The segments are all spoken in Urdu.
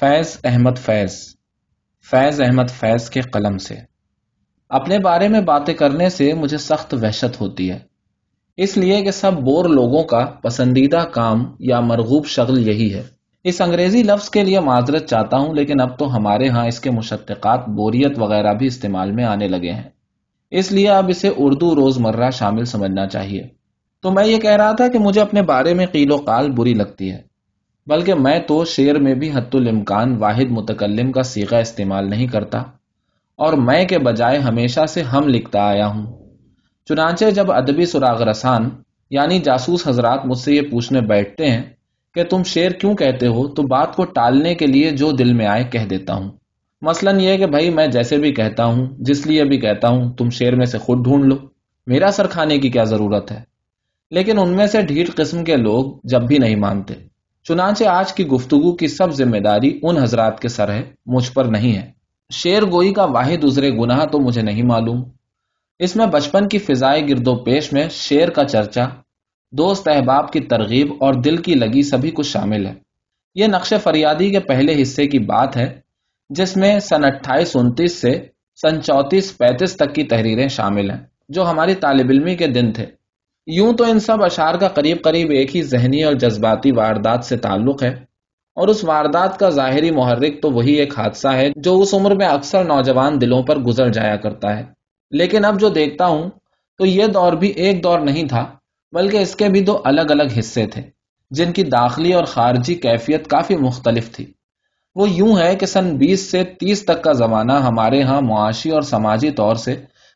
فیض احمد فیض فیض احمد فیض کے قلم سے۔ اپنے بارے میں باتیں کرنے سے مجھے سخت وحشت ہوتی ہے۔ اس لیے کہ سب بور لوگوں کا پسندیدہ کام یا مرغوب شغل یہی ہے۔ اس انگریزی لفظ کے لیے معذرت چاہتا ہوں، لیکن اب تو ہمارے ہاں اس کے مشتقات بوریت وغیرہ بھی استعمال میں آنے لگے ہیں۔ اس لیے اب اسے اردو روز مرہ شامل سمجھنا چاہیے۔ تو میں یہ کہہ رہا تھا کہ مجھے اپنے بارے میں قیل و قال بری لگتی ہے۔ بلکہ میں تو شعر میں بھی حت الامکان واحد متکلم کا سیغہ استعمال نہیں کرتا اور میں کے بجائے ہمیشہ سے ہم لکھتا آیا ہوں۔ چنانچہ جب ادبی سراغ رسان یعنی جاسوس حضرات مجھ سے یہ پوچھنے بیٹھتے ہیں کہ تم شعر کیوں کہتے ہو، تو بات کو ٹالنے کے لیے جو دل میں آئے کہہ دیتا ہوں۔ مثلا یہ کہ بھائی میں جیسے بھی کہتا ہوں، جس لیے بھی کہتا ہوں، تم شعر میں سے خود ڈھونڈ لو۔ میرا سر کھانے کی کیا ضرورت ہے؟ لیکن ان میں سے ڈھیٹ قسم کے لوگ جب بھی نہیں مانتے۔ چنانچہ آج کی گفتگو کی سب ذمہ داری ان حضرات کے سر ہے، مجھ پر نہیں ہے۔ شیر گوئی کا واحد ازرے گناہ تو مجھے نہیں معلوم۔ اس میں بچپن کی فضائے گرد و پیش میں شیر کا چرچا، دوست احباب کی ترغیب اور دل کی لگی سبھی کچھ شامل ہے۔ یہ نقش فریادی کے پہلے حصے کی بات ہے، جس میں سن اٹھائیس انتیس سے سن چوتیس پینتیس تک کی تحریریں شامل ہیں، جو ہماری طالب علمی کے دن تھے۔ یوں تو ان سب اشار کا قریب قریب ایک ہی ذہنی اور جذباتی واردات سے تعلق ہے، اور اس واردات کا ظاہری محرک تو وہی ایک حادثہ ہے جو اس عمر میں اکثر نوجوان دلوں پر گزر جایا کرتا ہے۔ لیکن اب جو دیکھتا ہوں تو یہ دور بھی ایک دور نہیں تھا، بلکہ اس کے بھی دو الگ الگ حصے تھے، جن کی داخلی اور خارجی کیفیت کافی مختلف تھی۔ وہ یوں ہے کہ سن بیس سے تیس تک کا زمانہ ہمارے ہاں معاشی اور سماجی طور سے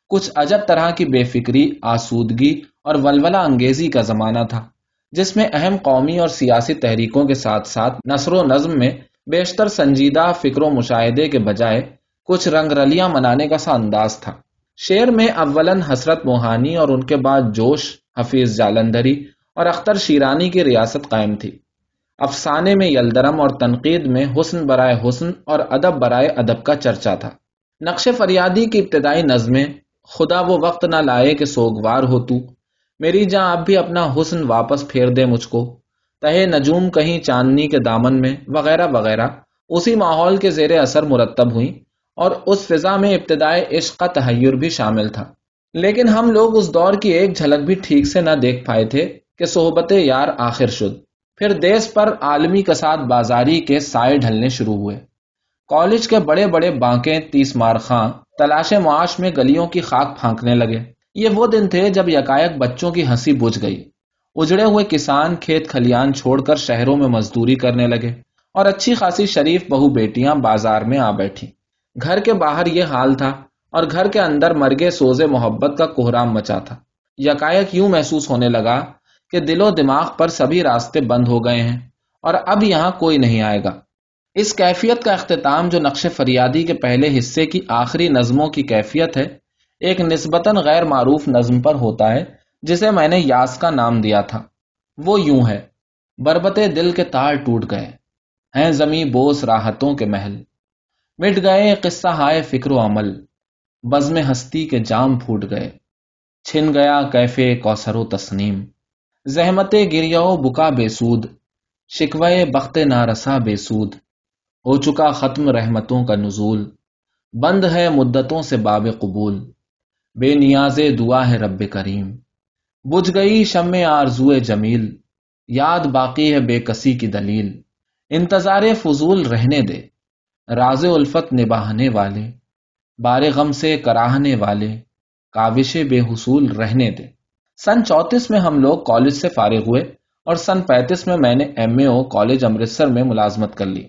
کچھ عجب طرح کی بے فکری، آسودگی اور ولولہ انگیزی کا زمانہ تھا، جس میں اہم قومی اور سیاسی تحریکوں کے ساتھ ساتھ نثر و نظم میں بیشتر سنجیدہ فکر و مشاہدے کے بجائے کچھ رنگ رلیاں منانے کا سا انداز تھا۔ شعر میں اولن حسرت موہانی اور ان کے بعد جوش، حفیظ جالندری اور اختر شیرانی کی ریاست قائم تھی۔ افسانے میں یلدرم اور تنقید میں حسن برائے حسن اور ادب برائے ادب کا چرچا تھا۔ نقش فریادی کی ابتدائی نظمیں خدا وہ وقت نہ لائے کہ سوگوار ہو تو۔ میری جاں اب بھی اپنا حسن واپس پھیر دے مجھ کو۔ تہے نجوم کہیں چاندنی کے دامن میں، وغیرہ وغیرہ۔ اسی ماحول کے زیر اثر مرتب ہوئی اور اس فضا میں ابتدائے عشق کا تحیر بھی شامل تھا۔ لیکن ہم لوگ اس دور کی ایک جھلک بھی ٹھیک سے نہ دیکھ پائے تھے کہ صحبت یار آخر شد۔ پھر دیس پر عالمی کسات بازاری کے سائے ڈھلنے شروع ہوئے۔ کالج کے بڑے بڑے بانکیں، تیس مار خاں تلاش معاش میں گلیوں کی خاک پھانکنے لگے۔ یہ وہ دن تھے جب یکایک بچوں کی ہنسی بجھ گئی۔ اجڑے ہوئے کسان کھیت کھلیان چھوڑ کر شہروں میں مزدوری کرنے لگے اور اچھی خاصی شریف بہو بیٹیاں بازار میں آ بیٹھی گھر کے باہر یہ حال تھا اور گھر کے اندر مرگے سوزے محبت کا کوہرام مچا تھا۔ یکایک یوں محسوس ہونے لگا کہ دل و دماغ پر سبھی راستے بند ہو گئے ہیں اور اب یہاں کوئی نہیں آئے گا۔ اس کیفیت کا اختتام جو نقش فریادی کے پہلے حصے کی آخری نظموں کی کیفیت ہے، ایک نسبتاً غیر معروف نظم پر ہوتا ہے، جسے میں نے یاس کا نام دیا تھا۔ وہ یوں ہے بربتے دل کے تار ٹوٹ گئے، ہیں زمیں بوس راحتوں کے محل۔ مٹ گئے قصہ ہائے فکر و عمل، بزم ہستی کے جام پھوٹ گئے۔ چھن گیا کیفے کوسر و تسنیم۔ زحمت گریا بکا بے سود، شکوے بخت نارسا بے سود۔ ہو چکا ختم رحمتوں کا نزول۔ بند ہے مدتوں سے باب قبول۔ بے نیاز دعا ہے رب کریم۔ بجھ گئی شم آرزو جمیل۔ یاد باقی ہے بے کسی کی دلیل۔ انتظار فضول رہنے دے۔ راز الفت نباہنے والے۔ بار غم سے کراہنے والے۔ کاوش بے حصول رہنے دے۔ سن چونتیس میں ہم لوگ کالج سے فارغ ہوئے اور سن پینتیس میں میں نے M A O college Amritsar میں ملازمت کر لی۔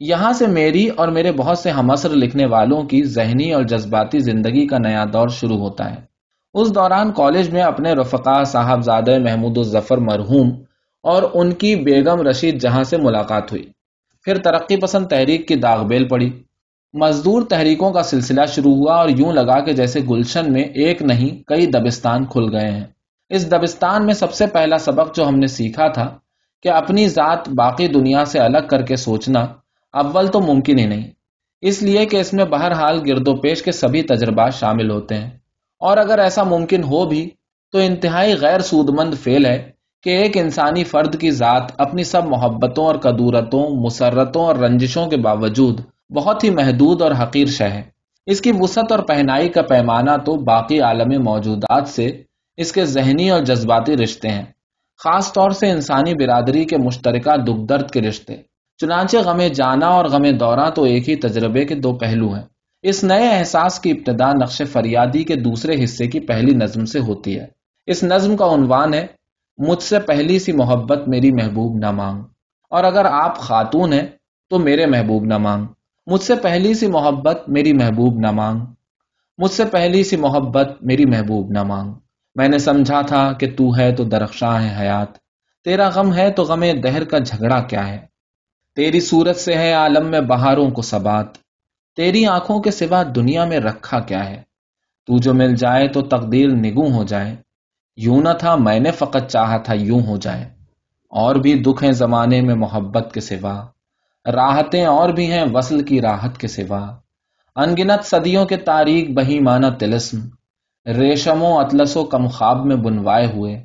یہاں سے میری اور میرے بہت سے ہم اثر لکھنے والوں کی ذہنی اور جذباتی زندگی کا نیا دور شروع ہوتا ہے۔ اس دوران کالج میں اپنے رفقا صاحبزادہ محمود الظفر مرحوم اور ان کی بیگم رشید جہاں سے ملاقات ہوئی۔ پھر ترقی پسند تحریک کی داغ بیل پڑی۔ مزدور تحریکوں کا سلسلہ شروع ہوا اور یوں لگا کہ جیسے گلشن میں ایک نہیں، کئی دبستان کھل گئے ہیں۔ اس دبستان میں سب سے پہلا سبق جو ہم نے سیکھا تھا کہ اپنی ذات باقی دنیا سے الگ کر کے سوچنا اول تو ممکن ہی نہیں۔ اس لیے کہ اس میں بہرحال گرد و پیش کے سبھی تجربات شامل ہوتے ہیں۔ اور اگر ایسا ممکن ہو بھی، تو انتہائی غیر سود مند فیل ہے کہ ایک انسانی فرد کی ذات اپنی سب محبتوں اور قدورتوں، مسرتوں اور رنجشوں کے باوجود بہت ہی محدود اور حقیر شہ ہے۔ اس کی وسعت اور پہنائی کا پیمانہ تو باقی عالم موجودات سے اس کے ذہنی اور جذباتی رشتے ہیں۔ خاص طور سے انسانی برادری کے مشترکہ دکھ درد کے رشتے۔ چنانچہ غم جانا اور غم دورہ تو ایک ہی تجربے کے دو پہلو ہیں۔ اس نئے احساس کی ابتدا نقش فریادی کے دوسرے حصے کی پہلی نظم سے ہوتی ہے۔ اس نظم کا عنوان ہے، مجھ سے پہلی سی محبت میری محبوب نہ مانگ۔ اور اگر آپ خاتون ہیں تو میرے محبوب نہ مانگ۔ مجھ سے پہلی سی محبت میری محبوب نہ مانگ۔ مجھ سے پہلی سی محبت میری محبوب نہ مانگ۔ میں نے سمجھا تھا کہ تو ہے تو درخشاں ہے حیات۔ تیرا غم ہے تو غم دہر کا جھگڑا کیا ہے؟ تیری صورت سے ہے عالم میں بہاروں کو سبات۔ تیری آنکھوں کے سوا دنیا میں رکھا کیا ہے۔ تو جو مل جائے تو تقدیر نگوں ہو جائے۔ یوں نہ تھا میں نے فقط چاہا تھا یوں ہو جائے۔ اور بھی دکھ ہیں زمانے میں محبت کے سوا۔ راحتیں اور بھی ہیں وصل کی راحت کے سوا۔ انگنت صدیوں کے تاریخ بہی مانا تلسم۔ ریشموں اطلسوں کم خواب میں بنوائے ہوئے۔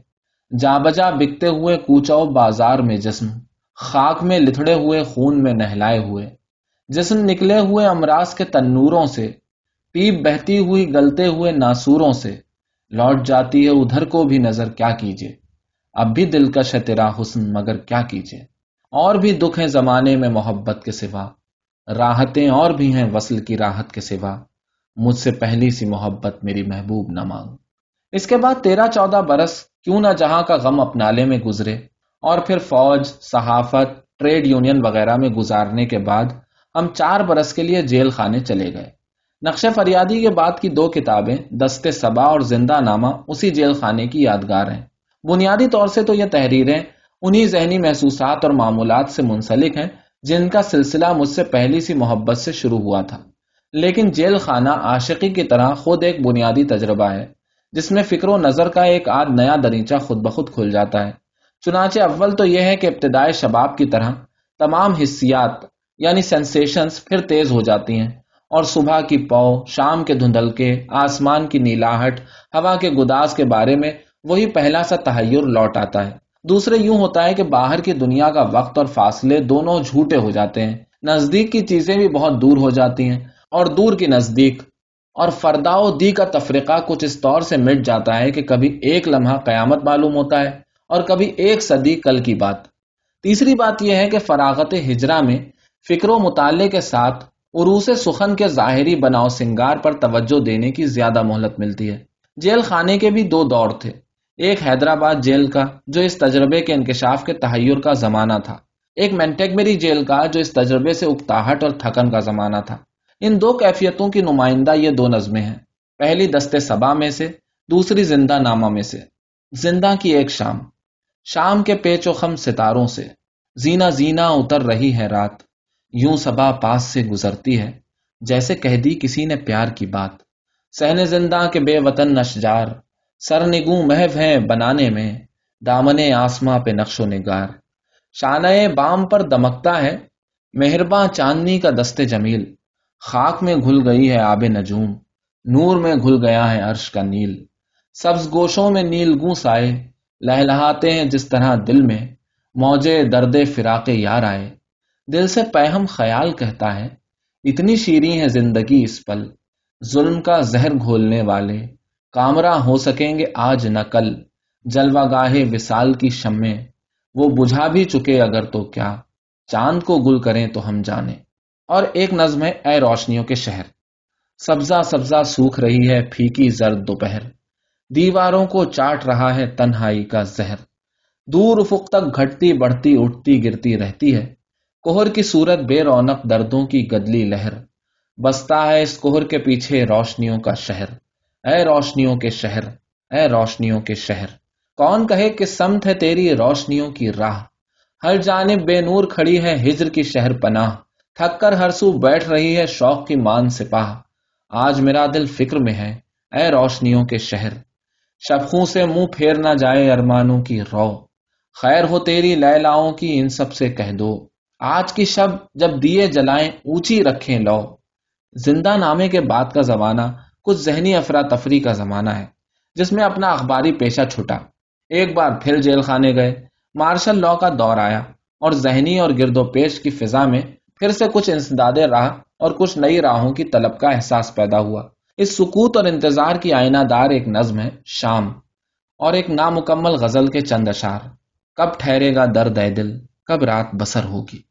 جا بجا بکتے ہوئے کوچاؤ بازار میں جسم۔ خاک میں لتھڑے ہوئے خون میں نہلائے ہوئے، جسم نکلے ہوئے امراض کے تنوروں سے، پیپ بہتی ہوئی گلتے ہوئے ناسوروں سے، لوٹ جاتی ہے ادھر کو بھی نظر کیا کیجیے اب بھی دلکش ہے تیرا حسن، مگر کیا کیجیے اور بھی دکھ ہیں زمانے میں محبت کے سوا۔ راحتیں اور بھی ہیں وصل کی راحت کے سوا۔ مجھ سے پہلی سی محبت میری محبوب نہ مانگ۔ اس کے بعد تیرہ چودہ برس کیوں نہ جہاں کا غم اپنالے میں گزرے۔ اور پھر فوج، صحافت، ٹریڈ یونین وغیرہ میں گزارنے کے بعد ہم چار برس کے لیے جیل خانے چلے گئے۔ نقش فریادی کے بعد کی دو کتابیں، دستے سبا اور زندہ نامہ، اسی جیل خانے کی یادگار ہیں۔ بنیادی طور سے تو یہ تحریریں انہی ذہنی محسوسات اور معمولات سے منسلک ہیں جن کا سلسلہ مجھ سے پہلی سی محبت سے شروع ہوا تھا۔ لیکن جیل خانہ عاشقی کی طرح خود ایک بنیادی تجربہ ہے، جس میں فکر و نظر کا ایک آدھ نیا دریچہ خود بخود کھل جاتا ہے۔ چنانچہ اول تو یہ ہے کہ ابتدائے شباب کی طرح تمام حصیات یعنی سینسیشنز پھر تیز ہو جاتی ہیں اور صبح کی پو شام کے دھندل کے، آسمان کی نیلاہٹ، ہوا کے گداس کے بارے میں وہی پہلا سا تحیر لوٹ آتا ہے۔ دوسرے یوں ہوتا ہے کہ باہر کی دنیا کا وقت اور فاصلے دونوں جھوٹے ہو جاتے ہیں۔ نزدیک کی چیزیں بھی بہت دور ہو جاتی ہیں اور دور کی نزدیک۔ اور فردا و دی کا تفریقہ کچھ اس طور سے مٹ جاتا ہے کہ کبھی ایک لمحہ قیامت معلوم ہوتا ہے۔ اور کبھی ایک صدی کل کی بات۔ تیسری بات یہ ہے کہ فراغت ہجرا میں فکر و مطالعے کے ساتھ عروس سخن کے ظاہری بناؤ سنگار پر توجہ دینے کی زیادہ مہلت ملتی ہے۔ جیل خانے کے بھی دو دور تھے۔ ایک حیدرآباد جیل کا، جو اس تجربے کے انکشاف کے تحیر کا زمانہ تھا۔ ایک مینٹیکمری جیل کا، جو اس تجربے سے اکتاہٹ اور تھکن کا زمانہ تھا۔ ان دو کیفیتوں کی نمائندہ یہ دو نظمیں ہیں۔ پہلی دستے سبا میں سے، دوسری زندہ نامہ میں سے۔ زندہ کی ایک شام۔ شام کے پیچ و خم ستاروں سے زینا زینا اتر رہی ہے رات۔ یوں سبا پاس سے گزرتی ہے، جیسے کہہ دی کسی نے پیار کی بات۔ سہن زندہ کے بے وطن نشجار، سر نگوں محو ہیں بنانے میں، دامن آسماں پہ نقش و نگار۔ شانہ بام پر دمکتا ہے، مہرباں چاندنی کا دست جمیل۔ خاک میں گھل گئی ہے آب نجوم، نور میں گھل گیا ہے عرش کا نیل۔ سبز گوشوں میں نیل گوں سائے لہلہاتے ہیں جس طرح دل میں موجے درد فراق یار آئے۔ دل سے پہم خیال کہتا ہے، اتنی شیریں ہے زندگی اس پل۔ ظلم کا زہر گھولنے والے کامرا ہو سکیں گے آج نہ کل۔ جلوہ گاہے وسال کی شمیں، وہ بجھا بھی چکے اگر تو کیا۔ چاند کو گل کریں تو ہم جانے اور ایک نظم ہے، اے روشنیوں کے شہر۔ سبزہ سبزہ سوکھ رہی ہے، پھیکی زرد دوپہر۔ دیواروں کو چاٹ رہا ہے تنہائی کا زہر۔ دور افق تک گھٹتی بڑھتی اٹھتی گرتی رہتی ہے۔ کوہر کی صورت بے رونق دردوں کی گدلی لہر۔ بستا ہے اس کوہر کے پیچھے روشنیوں کا شہر۔ اے روشنیوں کے شہر، اے روشنیوں کے شہر۔ کون کہے کہ سمت ہے تیری روشنیوں کی راہ۔ ہر جانب بے نور کھڑی ہے ہجر کی شہر پناہ۔ تھک کر ہر سو بیٹھ رہی ہے شوق کی مان سپاہ۔ آج میرا دل فکر میں ہے، اے روشنیوں کے شہر۔ شبخوں سے منہ پھیر نہ جائے ارمانوں کی رو۔ خیر ہو تیری لیلاؤں کی ان سب سے کہہ دو۔ آج کی شب جب دیے جلائیں اونچی رکھیں لو۔ زندہ نامے کے بعد کا زمانہ، کچھ ذہنی افراتفری کا زمانہ ہے، جس میں اپنا اخباری پیشہ چھٹا۔ ایک بار پھر جیل خانے گئے، مارشل لا کا دور آیا اور ذہنی اور گرد و پیش کی فضا میں پھر سے کچھ انسداد راہ اور کچھ نئی راہوں کی طلب کا احساس پیدا ہوا۔ اس سکوت اور انتظار کی آئینہ دار ایک نظم ہے، شام، اور ایک نامکمل غزل کے چند اشار کب ٹھہرے گا درد اے دل کب رات بسر ہوگی۔